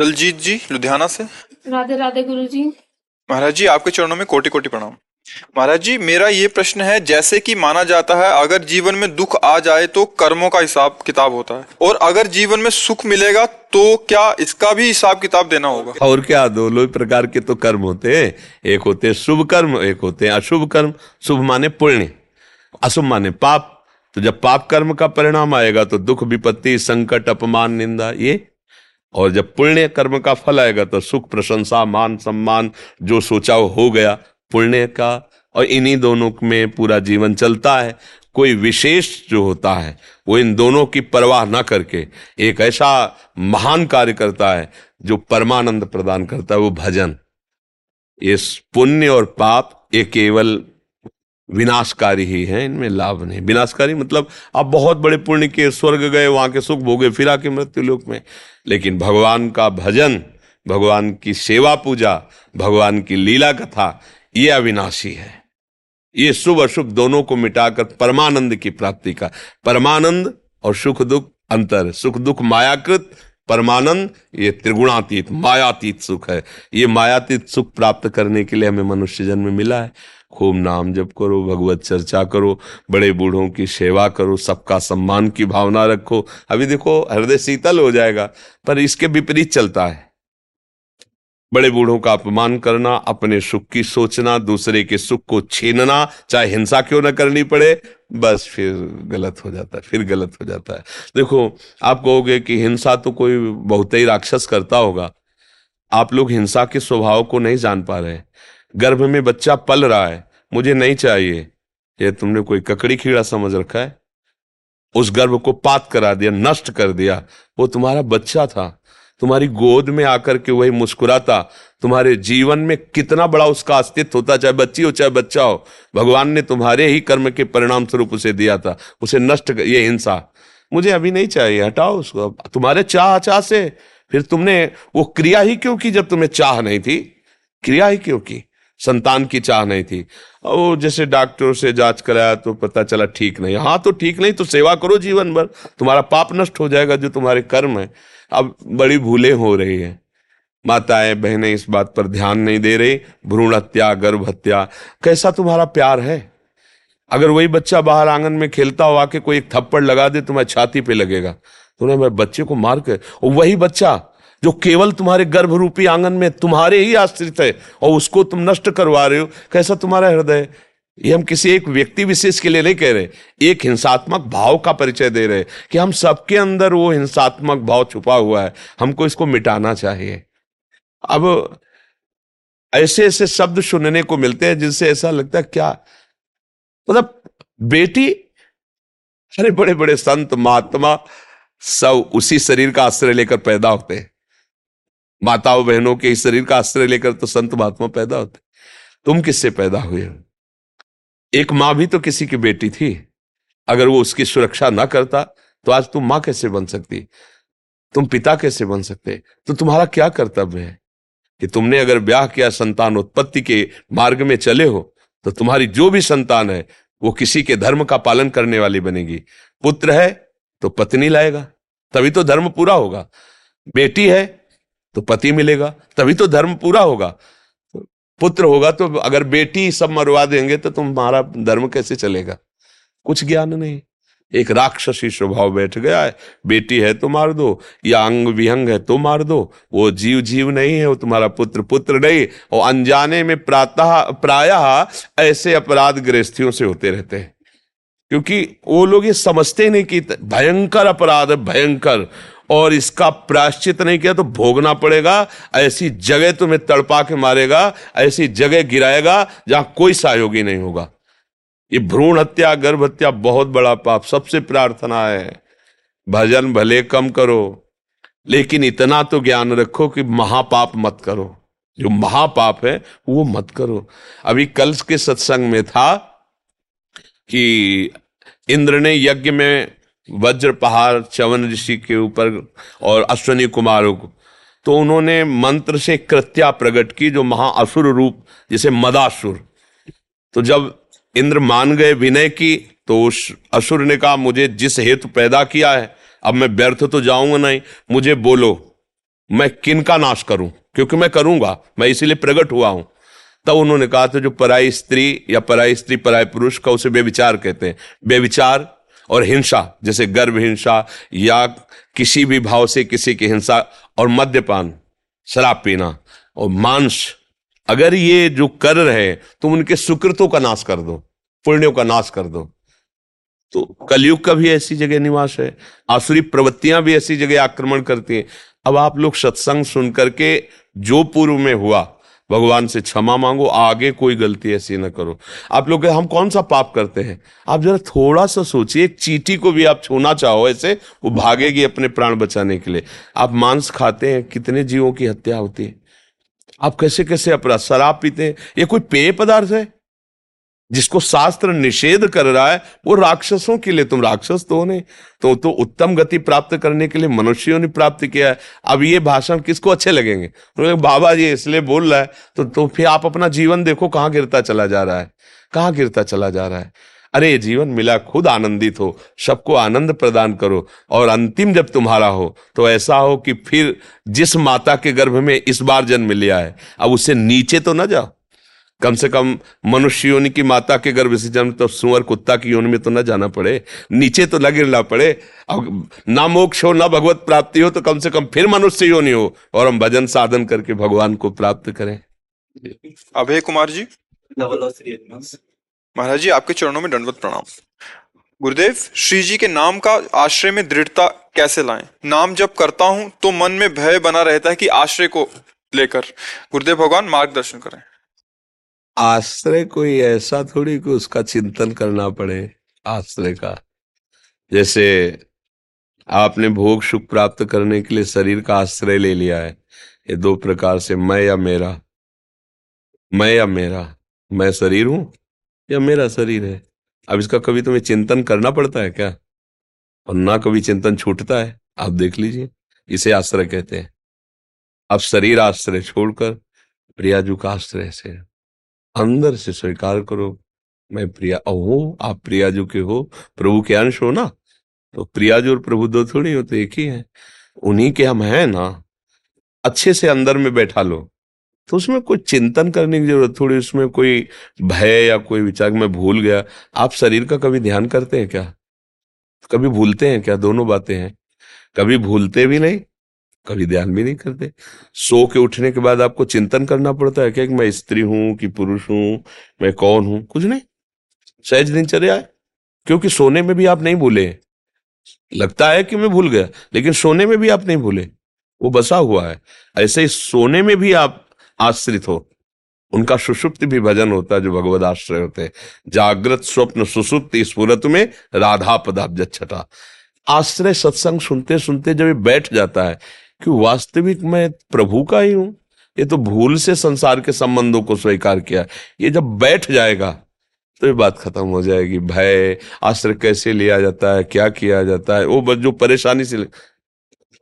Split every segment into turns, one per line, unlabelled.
दलजीत जी लुधियाना से।
राधे राधे गुरु जी
महाराज जी आपके चरणों में कोटि कोटि प्रणाम। महाराज जी मेरा ये प्रश्न है जैसे कि माना जाता है अगर जीवन में दुख आ जाए तो कर्मों का हिसाब किताब होता है। और अगर जीवन में सुख मिलेगा तो क्या इसका भी हिसाब किताब देना होगा?
और क्या दोनों प्रकार के तो कर्म होते हैं। एक होते हैं शुभ कर्म एक होते हैं अशुभ कर्म। शुभ माने पुण्य अशुभ माने पाप। तो जब पाप कर्म का परिणाम आएगा तो दुख विपत्ति संकट अपमान निंदा ये और जब पुण्य कर्म का फल आएगा तो सुख, प्रशंसा, मान, सम्मान, जो सोचा हो गया, पुण्य का, और इन्हीं दोनों में पूरा जीवन चलता है। कोई विशेष जो होता है, वो इन दोनों की परवाह ना करके, एक ऐसा महान कार्य करता है, जो परमानंद प्रदान करता है, वो भजन। ये पुण्य और पाप, ये केवल विनाशकारी ही है, इनमें लाभ नहीं। विनाशकारी मतलब आप बहुत बड़े पुण्य के स्वर्ग गए, वहाँ के सुख भोगे, फिर आके मृत्यु लोक में। लेकिन भगवान का भजन, भगवान की सेवा पूजा, भगवान की लीला कथा, ये अविनाशी है। ये शुभ अशुभ दोनों को मिटाकर परमानंद की प्राप्ति का। परमानंद और सुख दुख अंतर। सुख दुख मायाकृत, परमानंद, ये त्रिगुणातीत, मायातीत सुख है। ये मायातीत सुख प्राप्त करने के लिए हमें मनुष्य जन्म मिला है। खूब नाम जप करो, भगवत चर्चा करो, बड़े बूढ़ों की सेवा करो, सबका सम्मान की भावना रखो। अभी देखो, हृदय शीतल हो जाएगा, पर इसके विपरीत चलता है। बड़े बूढ़ों का अपमान करना, अपने सुख की सोचना, दूसरे के सुख को छीनना, चाहे हिंसा क्यों न करनी पड़े, बस फिर गलत हो जाता है, फिर गलत हो जाता है। देखो, आप कहोगे कि हिंसा तो कोई बहुत ही राक्षस करता होगा। आप लोग हिंसा के स्वभाव को नहीं जान पा रहे गर्भ में बच्चा पल रहा है मुझे नहीं चाहिए। ये तुमने कोई ककड़ी कीड़ा समझ रखा है? उस गर्भ को पात करा दिया, नष्ट कर दिया। वो तुम्हारा बच्चा था। तुम्हारी गोद में आकर के वही मुस्कुराता। तुम्हारे जीवन में कितना बड़ा उसका अस्तित्व होता, चाहे बच्ची हो, चाहे बच्चा हो। भगवान ने तुम्हारे ही कर्म के परिणाम स्वरूप उसे दिया था। उसे नष्ट ये हिंसा। मुझे अभी नहीं चाहिए, हटाओ उसको। तुम्हारे चाह चाह से। फिर तुमने, वो क्रिया ही क्यों की जब तुम्हें चाह नहीं थी? क्रिया ही क्यों की? संतान की चाह नहीं थी। वो जैसे डॉक्टरों से जाँच कराया तो पता चला ठीक नहीं। हाँ तो ठीक नहीं तो सेवा करो जीवन भर। तुम्हारा पाप नष्ट हो जाएगा जो तुम्हारे कर्म है। अब बड़ी भूलें हो रही है। माताएँ, बहनें इस बात पर ध्यान नहीं दे रही। भ्रूण हत्या, गर्भ हत्या, कैसा तुम्हारा प्यार है? अगर वही बच्चा बाहर आँगन में खेलता हो आके कोई एक थप्पड़ लगा दे तुम्हारी छाती पे लगेगा। तुमने मेरे बच्चे को मार कर वही बच्चा जो केवल तुम्हारे गर्भ रूपी आँगन में तुम्हारे ही आश्रित है और उसको तुम नष्ट करवा रहे हो, कैसा तुम्हारा हृदय ये हम किसी एक व्यक्ति विशेष के लिए नहीं कह रहे एक हिंसात्मक भाव का परिचय दे रहे कि हम सबके अंदर वो हिंसात्मक भाव छुपा हुआ है, हमको इसको मिटाना चाहिए। अब ऐसे ऐसे शब्द सुनने को मिलते हैं जिनसे ऐसा लगता है, क्या? मतलब बेटी, अरे बड़े बड़े संत महात्मा सब उसी शरीर का आश्रय लेकर पैदा होते हैं। माताओं बहनों के इस शरीर का आश्रय लेकर तो संत महात्मा पैदा होते। तुम किससे पैदा हुए? हो एक माँ भी तो किसी की बेटी थी। अगर वो उसकी सुरक्षा ना करता तो आज तुम माँ कैसे बन सकती? तुम पिता कैसे बन सकते? तो तुम्हारा क्या कर्तव्य है? कि तुमने अगर ब्याह किया संतान उत्पत्ति के मार्ग में चले हो तो तुम्हारी जो भी संतान है, वो किसी के धर्म का पालन करने वाली बनेगी। पुत्र है तो पत्नी लाएगा। तभी तो धर्म पूरा होगा। बेटी है तो पति मिलेगा, तभी तो धर्म पूरा होगा। पुत्र होगा तो अगर बेटी सब मरवा देंगे तो तुम्हारा धर्म कैसे चलेगा? कुछ ज्ञान नहीं। एक राक्षसी स्वभाव बैठ गया है, बेटी है तो मार दो, या अंग विहंग है तो मार दो, वो जीव जीव नहीं है, वो तुम्हारा पुत्र पुत्र नहीं, और अनजाने में प्रातः, प्रायः ऐसे अपराध गृहस्थियों से होते रहते हैं। क्योंकि वो लोग ये समझते नहीं कि भयंकर अपराध भयंकर। और इसका प्राश्चित नहीं किया तो भोगना पड़ेगा, ऐसी जगह तुम्हें तड़पा के मारेगा, ऐसी जगह गिराएगा जहाँ कोई सहयोगी नहीं होगा। ये भ्रूण हत्या, गर्भ हत्या बहुत बड़ा पाप, सबसे प्रार्थना है। भजन भले कम करो, लेकिन इतना तो ज्ञान रखो कि महापाप मत करो। जो महापाप है, वो मत करो। अभी कल के सत्संग में था कि इंद्र ने यज्ञ में वज्र पहाड़ चवन ऋषि के ऊपर और अश्वनी कुमारों को। तो उन्होंने मंत्र से कृत्या प्रकट की जो महाअसुर रूप, जिसे मदासुर। तो जब इंद्र मान गए विनय की तो उस असुर ने कहा, मुझे जिस हेतु पैदा किया है, अब मैं व्यर्थ तो जाऊँगा नहीं। मुझे बोलो, मैं किन का नाश करूँ? क्योंकि मैं करूँगा, मैं इसीलिए प्रकट हुआ हूँ। तब उन्होंने कहा था जो पराई स्त्री या पराई स्त्री, पराई पुरुष का, उसे बेविचार कहते हैं। बेविचार और हिंसा, जैसे गर्भ हिंसा या किसी भी भाव से किसी की हिंसा और मद्यपान, शराब पीना और मांस। अगर ये जो कर रहे तुम उनके सुकृतों का नाश कर दो, पुण्यों का नाश कर दो। तो कलयुग का भी ऐसी जगह निवास है, आसुरी प्रवृत्तियाँ भी ऐसी जगह आक्रमण करती हैं। अब आप लोग सत्संग सुन करके जो पूर्व में हुआ भगवान से क्षमा मांगो, आगे कोई गलती ऐसी ना करो। आप लोग हम कौन सा पाप करते हैं? आप जरा थोड़ा सा सोचिए, एक चीटी को भी आप छूना चाहो ऐसे, वो भागेगी अपने प्राण बचाने के लिए। आप मांस खाते हैं, कितने जीवों की हत्या होती है? आप कैसे कैसे अपराध, शराब पीते हैं? ये कोई पेय पदार्थ है? जिसको शास्त्र निषेध कर रहा है, वो राक्षसों के लिए, तुम राक्षस तो नहीं। तो तो उत्तम गति प्राप्त करने के लिए मनुष्यों ने प्राप्त किया है। अब ये भाषण किसको अच्छे लगेंगे? तो बाबा जी, इसलिए बोल रहा है। तो तो फिर आप अपना जीवन देखो, कहाँ गिरता चला जा रहा है। कहाँ गिरता चला जा रहा है। अरे जीवन मिला, खुद आनंदित हो, सबको आनंद प्रदान करो, और अंतिम जब तुम्हारा हो तो ऐसा हो कि फिर जिस माता के गर्भ में इस बार जन्म लिया है, अब उससे नीचे तो ना जाओ। कम से कम मनुष्य योनि की माता के गर्भ से जन्म तो सुअर कुत्ता की योनि में तो न जाना पड़े, नीचे तो न पड़े। अब ना मोक्ष हो, ना भगवत प्राप्ति हो तो कम से कम फिर मनुष्य योनि हो, और हम भजन साधन करके भगवान को प्राप्त करें।
अभय कुमार जी? महाराज जी, आपके चरणों में दंडवत प्रणाम। गुरुदेव, श्री जी के नाम का आश्रय में दृढ़ता कैसे लाएँ? नाम जब करता हूँ तो मन में भय बना रहता है कि आश्रय को लेकर। गुरुदेव, भगवान, मार्गदर्शन करें।
आश्रय कोई ऐसा थोड़ी कि उसका चिंतन करना पड़े आश्रय का। जैसे आपने भोग सुख प्राप्त करने के लिए शरीर का आश्रय ले लिया है, ये दो प्रकार से मैं या मेरा। मैं या मेरा। मैं शरीर हूँ या मेरा शरीर है। अब इसका कभी तुम्हें चिंतन करना पड़ता है क्या? और ना कभी चिंतन छूटता है? आप देख लीजिए, इसे आश्रय कहते हैं। अब शरीर आश्रय छोड़कर, प्रियाजू का आश्रय से। अंदर से स्वीकार करो, मैं प्रिया हो, आप प्रियाजू के हो, प्रभु के अंश हो ना? तो प्रियाजू और प्रभु दो थोड़ी हो तो एक ही है। उन्हीं के हम हैं ना? अच्छे से अंदर में बैठा लो। तो उसमें कोई चिंतन करने की ज़रूरत, थोड़ी उसमें कोई भय या कोई विचार, मैं भूल गया। आप शरीर का कभी ध्यान करते हैं क्या? कभी भूलते हैं क्या? दोनों बातें हैं। कभी भूलते भी नहीं कभी ध्यान भी नहीं करते। सो के उठने के बाद आपको चिंतन करना पड़ता है क्या कि मैं स्त्री हूँ कि पुरुष हूँ, मैं कौन हूँ? कुछ नहीं। सहज दिनचर्या है। क्योंकि सोने में भी आप नहीं भूले। लगता है कि मैं भूल गया, लेकिन सोने में भी आप नहीं भूले। वो बसा हुआ है। ऐसे ही सोने में भी आप आश्रित हो। उनका सुषुप्त भी भजन होता है जो भगवत आश्रय होते हैं। जागृत स्वप्न सुसुप्त स्फुरत में राधा पदाब्ज छठा आश्रय सत्संग सुनते सुनते जब ये बैठ जाता है कि वास्तविक मैं प्रभु का ही हूँ। ये तो भूल से संसार के संबंधों को स्वीकार किया। ये जब बैठ जाएगा तो ये बात खत्म हो जाएगी। भय, आश्रय कैसे लिया जाता है? क्या किया जाता है? वो बस जो परेशानी से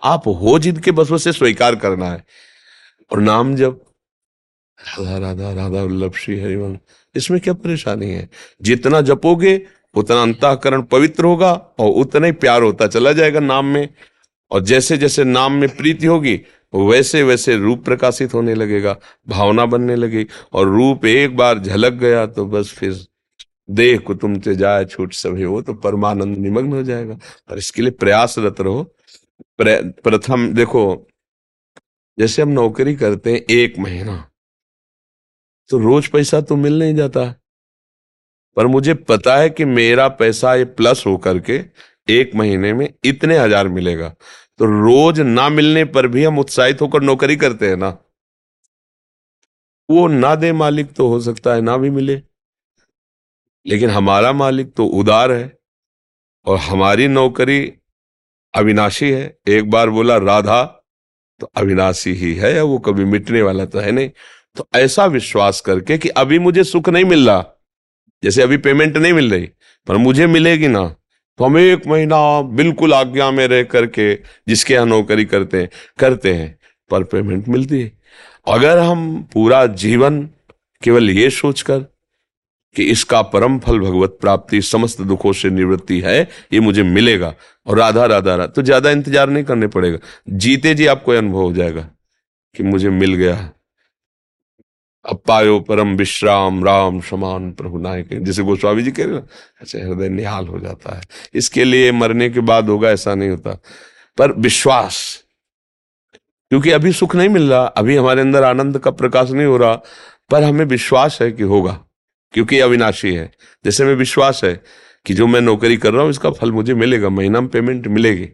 आप हो जिनके बस से स्वीकार करना है। और नाम जब, राधा राधा राधा, वल्लभ श्री हरिवन इसमें क्या परेशानी है? जितना जपोगे, उतना अंतकरण पवित्र होगा और उतना ही प्यार होता चला जाएगा नाम में। और जैसे जैसे नाम में प्रीति होगी वैसे वैसे रूप प्रकाशित होने लगेगा, भावना बनने लगेगी। और रूप एक बार झलक गया तो बस फिर देह को तुमसे जाए, छूट सभी हो तो परमानंद निमग्न हो जाएगा। और इसके लिए प्रयासरत रहो। प्रथम देखो, जैसे हम नौकरी करते हैं एक महीना तो रोज पैसा तो मिल नहीं जाता। पर मुझे पता है कि मेरा पैसा ये प्लस होकर के एक महीने में इतने हज़ार मिलेगा। तो रोज ना मिलने पर भी हम उत्साहित होकर नौकरी करते हैं ना। वो ना दे मालिक तो हो सकता है ना भी मिले। लेकिन हमारा मालिक तो उदार है और हमारी नौकरी अविनाशी है। एक बार बोला, राधा तो अविनाशी ही है या वो कभी मिटने वाला तो है नहीं। तो ऐसा विश्वास करके कि अभी मुझे सुख नहीं मिल रहा। जैसे अभी पेमेंट नहीं मिल रही, पर मुझे मिलेगी ना। तो हम एक महीना बिल्कुल आज्ञा में रह करके जिसके यहाँ नौकरी करते हैं करते हैं, पर पेमेंट मिलती है। अगर हम पूरा जीवन केवल ये सोचकर कि इसका परम फल भगवत प्राप्ति, समस्त दुखों से निवृत्ति है, ये मुझे मिलेगा, और राधा राधा राधा तो ज़्यादा इंतज़ार नहीं करने पड़ेगा। जीते जी आपको अनुभव हो जाएगा कि मुझे मिल गया। अब पायो परम विश्राम, राम, समान, प्रभु, नायक। जैसे गोस्वामी जी कह रहे ऐसे हृदय निहाल हो जाता है। इसके लिए मरने के बाद होगा, ऐसा नहीं होता। पर विश्वास, क्योंकि अभी सुख नहीं मिल रहा, अभी हमारे अंदर आनंद का प्रकाश नहीं हो रहा, पर हमें विश्वास है कि होगा, क्योंकि अविनाशी है। जैसे में विश्वास है कि जो मैं नौकरी कर रहा हूँ, इसका फल मुझे मिलेगा, महीना में पेमेंट मिलेगी।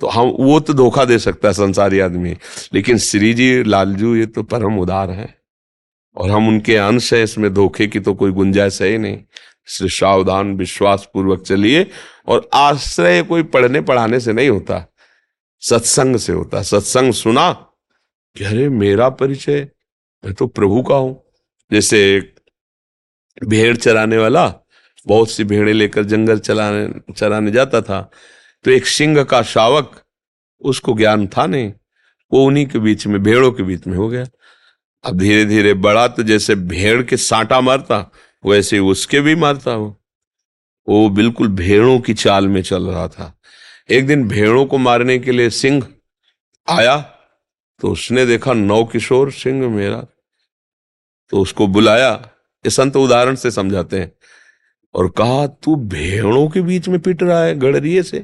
तो हम, वो तो धोखा दे सकता है, संसारी आदमी। लेकिन श्री जी लालजू, ये तो परम उदार है। और हम उनके अंश है, इसमें धोखे की तो कोई गुंजाइश है ही नहीं। इसलिए सावधान विश्वास पूर्वक चलिए और आश्रय कोई पढ़ने पढ़ाने से नहीं होता, सत्संग से होता। सत्संग सुना कि अरे, मेरा परिचय, मैं तो प्रभु का हूँ। जैसे भेड़ चराने वाला, बहुत सी भेड़े लेकर जंगल चलाने, चराने जाता था तो एक सिंह का शावक, उसको ज्ञान था नहीं। वो उन्हीं के बीच में, भेड़ों के बीच में हो गया। अब धीरे धीरे बड़ा तो जैसे भेड़ के साटा मारता, वैसे उसके भी मारता हो वो बिल्कुल भेड़ों की चाल में चल रहा था। एक दिन भेड़ों को मारने के लिए सिंह आया तो उसने देखा नौ किशोर सिंह मेरा। तो उसको बुलाया, ये संत उदाहरण से समझाते हैं। और कहा, तू भेड़ों के बीच में पिट रहा है गड़रिए से?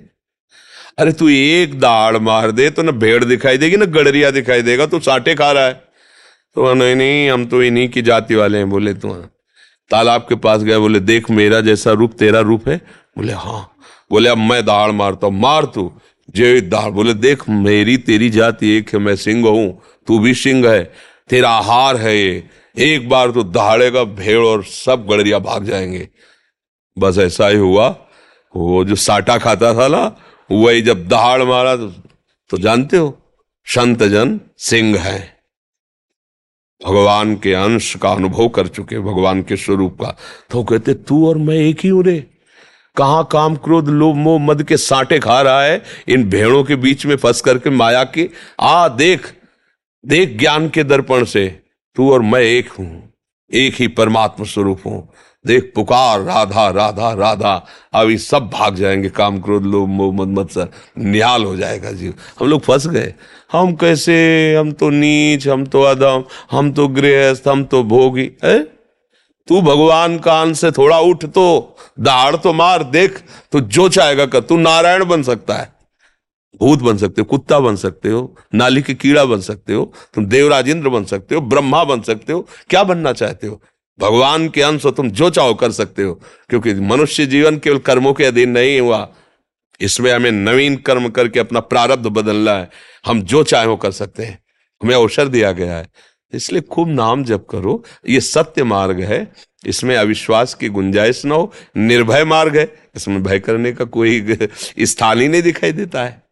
अरे तू एक दाड़ मार दे तो ना भेड़ दिखाई देगी, ना गड़रिया दिखाई देगा, तू साटे खा रहा है। तो वह नहीं नहीं हम तो इन्हीं की जाति वाले हैं। बोले तू तालाब के पास गए बोले देख मेरा जैसा रूप तेरा रूप है। बोले हाँ। बोले अब मैं दाड़ मारता हूँ। मार तू? जे दाड़। बोले देख मेरी तेरी जाति एक है मैं सिंह हूँ। तू भी सिंह है। तेरा आहार है ये। एक बार तो दहाड़ेगा भेड़ और सब गड़रिया भाग जाएँगे। बस ऐसा ही हुआ। वो जो साटा खाता था ना वही जब दहाड़ मारा तो, तो जानते हो संत जन सिंह है। भगवान के अंश का अनुभव कर चुके भगवान के स्वरूप का। तो कहते, तू और मैं एक ही हूँ रे। कहा काम क्रोध, लोभ, मोह, मद के साटे खा रहा है? इन भेड़ों के बीच में फंस करके माया के, आ, देख देख ज्ञान के दर्पण से। तू और मैं एक हूँ, एक ही परमात्मा स्वरूप हूँ। देख, पुकार, राधा राधा राधा। अभी सब भाग जाएँगे, काम क्रोध, लोभ, मोह मद मत्सर निहाल हो जाएगा जीव। हम लोग फंस गए। हम कैसे? हम तो नीच, हम तो अदम, हम तो गृहस्थ, हम तो भोगी। है? तू भगवान का अंश से थोड़ा उठ तो दहाड़ तो मार, देख तो जो चाहेगा कर। तू नारायण बन सकता है। भूत बन सकते हो, कुत्ता बन सकते हो, नाली के कीड़ा बन सकते हो, तुम देवराज इंद्र बन सकते हो, ब्रह्मा बन सकते हो। क्या बनना चाहते हो? भगवान के अंश हो तुम जो चाहो कर सकते हो क्योंकि मनुष्य जीवन केवल कर्मों के अधीन नहीं हुआ। इसमें हमें नवीन कर्म करके अपना प्रारब्ध बदलना है। हम जो चाहे वो कर सकते हैं। हमें अवसर दिया गया है। इसलिए खूब नाम जप करो। ये सत्य मार्ग है। इसमें अविश्वास की गुंजाइश ना हो। निर्भय मार्ग है। इसमें भय करने का कोई स्थान ही नहीं दिखाई देता है।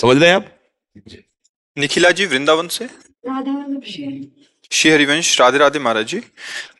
समझ रहे हैं आप?
निखिला जी वृंदावन से? श्री हरिवंश राधे राधे महाराज जी।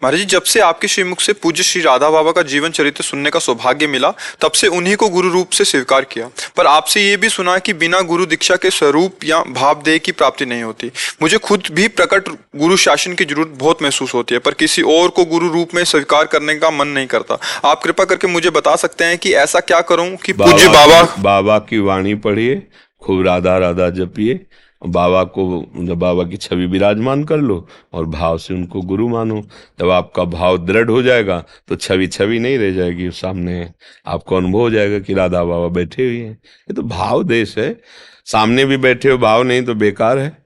महाराज जी जब से आपके श्रीमुख से पूज्य श्री राधा बाबा का जीवन चरित्र सुनने का सौभाग्य मिला तब से उन्हीं को गुरु रूप से स्वीकार किया। पर आपसे ये भी सुना कि बिना गुरु दीक्षा के स्वरूप या भावदेह की प्राप्ति नहीं होती। मुझे खुद भी प्रकट गुरु शासन की ज़रूरत बहुत महसूस होती है पर किसी और को गुरु रूप में स्वीकार करने का मन नहीं करता। आप कृपा करके मुझे बता सकते हैं कि ऐसा क्या करूँ कि पूज्य बाबा
बाबा की वाणी पढ़िए खूब राधा राधा जपिए बाबा को, जब बाबा की छवि विराजमान कर लो और भाव से उनको गुरु मानो। तब आपका भाव दृढ़ हो जाएगा तो छवि छवि नहीं रह जाएगी सामने। आपको अनुभव हो जाएगा कि राधा बाबा बैठे हुए हैं। ये तो भाव देश है। सामने भी बैठे हो, भाव नहीं तो बेकार है।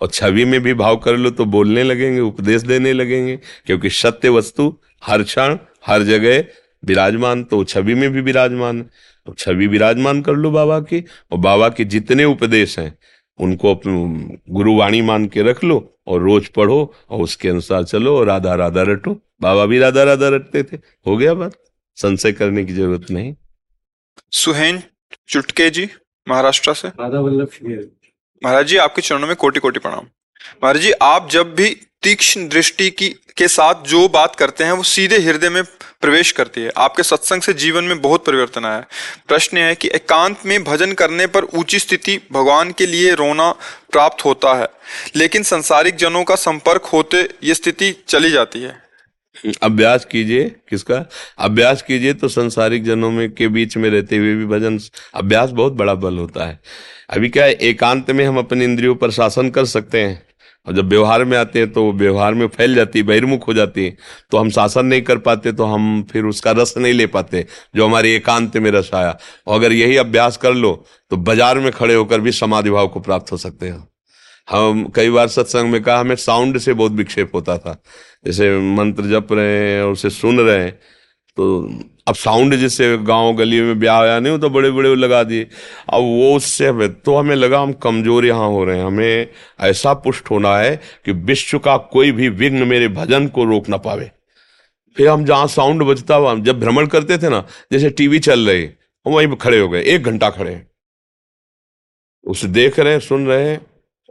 और छवि में भी भाव कर लो तो बोलने लगेंगे, उपदेश देने लगेंगे, क्योंकि सत्य वस्तु हर क्षण, हर जगह विराजमान तो छवि में भी विराजमान। तो छवि विराजमान कर लो बाबा की, और बाबा के जितने उपदेश हैं उनको अपने गुरुवाणी मान के रख लो और रोज पढ़ो और उसके अनुसार चलो और राधा राधा रटो। बाबा भी राधा राधा रटते थे। हो गया बात? संशय करने की ज़रूरत नहीं।
सुहेन चुटके जी महाराष्ट्र से।
राधा वल्लभ
महाराज जी आपके चरणों में कोटि कोटि प्रणाम। महाराज जी आप जब भी तीक्ष्ण दृष्टि की, के साथ जो बात करते हैं, वो सीधे हृदय में प्रवेश करती है। आपके सत्संग से जीवन में बहुत परिवर्तन आया प्रश्न है कि एकांत में भजन करने पर ऊँची स्थिति भगवान के लिए रोना प्राप्त होता है, लेकिन संसारिक जनों का संपर्क होते, ये स्थिति चली जाती है।
अभ्यास कीजिए, किसका? अभ्यास कीजिए तो संसारिक जनों में के बीच में रहते हुए भी भजन, अभ्यास बहुत बड़ा बल होता है। अभी क्या है, एकांत में हम अपने इंद्रियों पर शासन कर सकते हैं? और जब व्यवहार में आते हैं तो व्यवहार में फैल जाती है, बहिर्मुख हो जाती है। तो हम शासन नहीं कर पाते तो हम फिर उसका रस नहीं ले पाते, जो हमारे एकांत में रस आया। और अगर यही अभ्यास कर लो तो बाज़ार में खड़े होकर भी समाधि भाव को प्राप्त हो सकते हैं। हम कई बार सत्संग में कहा, हमें साउंड से बहुत विक्षेप होता था। जैसे मंत्र जप रहे हैं और उसे सुन रहे हैं तो अब साउंड जिससे गाँव गली में ब्याह आया नहीं हो तो बड़े बड़े लगा दिए। अब वो उससे तो हमें लगा हम कमज़ोर यहाँ हो रहे हैं। हमें ऐसा पुष्ट होना है कि विश्व का कोई भी विघ्न मेरे भजन को रोक ना पावे। फिर हम जहाँ साउंड बजता हुआ, जब भ्रमण करते थे ना, जैसे टीवी चल रही, हम वहीं खड़े हो गए, एक घंटा खड़े उसे देख रहे हैं, सुन रहे हैं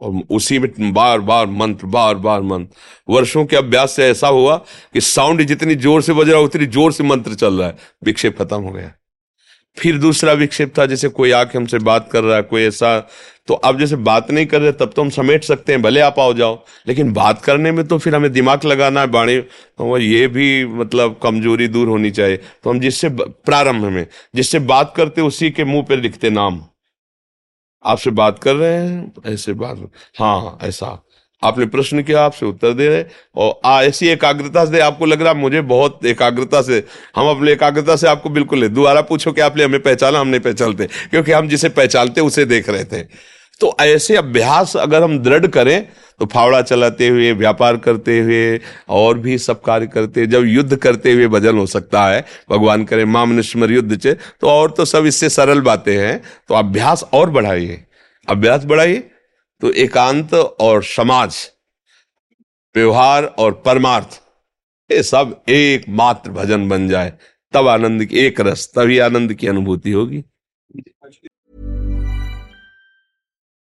और उसी में बार बार मंत्र, बार बार मंत्र। वर्षों के अभ्यास से ऐसा हुआ कि साउंड जितनी ज़ोर से बज रहा उतनी ज़ोर से मंत्र चल रहा है। विक्षेप खत्म हो गया। फिर दूसरा विक्षेप था, जैसे कोई आके हमसे बात कर रहा है, कोई ऐसा। तो अब जैसे बात नहीं कर रहे, तब तो हम समेट सकते हैं, भले आप आओ जाओ। लेकिन बात करने में तो फिर हमें दिमाग लगाना है बाणी तो ये भी मतलब कमज़ोरी दूर होनी चाहिए। तो हम जिससे प्रारंभ में, जिससे बात करते उसी के मुँह पर लिखते नाम। आपसे बात कर रहे हैं ऐसे बात हाँ ऐसा। आपने प्रश्न किया आपसे उत्तर दे रहे और आ, ऐसी एकाग्रता से आपको लग रहा मुझे बहुत एकाग्रता से हम अपने एकाग्रता से आपको बिल्कुल दोबारा पूछो कि आपने हमें पहचाना हम नहीं पहचानते क्योंकि हम जिसे पहचानते उसे देख रहे थे। तो ऐसे अभ्यास अगर हम दृढ़ करें तो फावड़ा चलाते हुए, व्यापार करते हुए, और भी सब कार्य करते, जब युद्ध करते हुए भजन हो सकता है, भगवान करे माम निस्मर युद्ध चे तो और तो सब इससे सरल बातें हैं तो अभ्यास और बढ़ाइए। अभ्यास बढ़ाइए तो एकांत और समाज, व्यवहार और परमार्थ, ये सब एक मात्र भजन बन जाए, तब आनंद की, एक रस, तभी आनंद की अनुभूति होगी।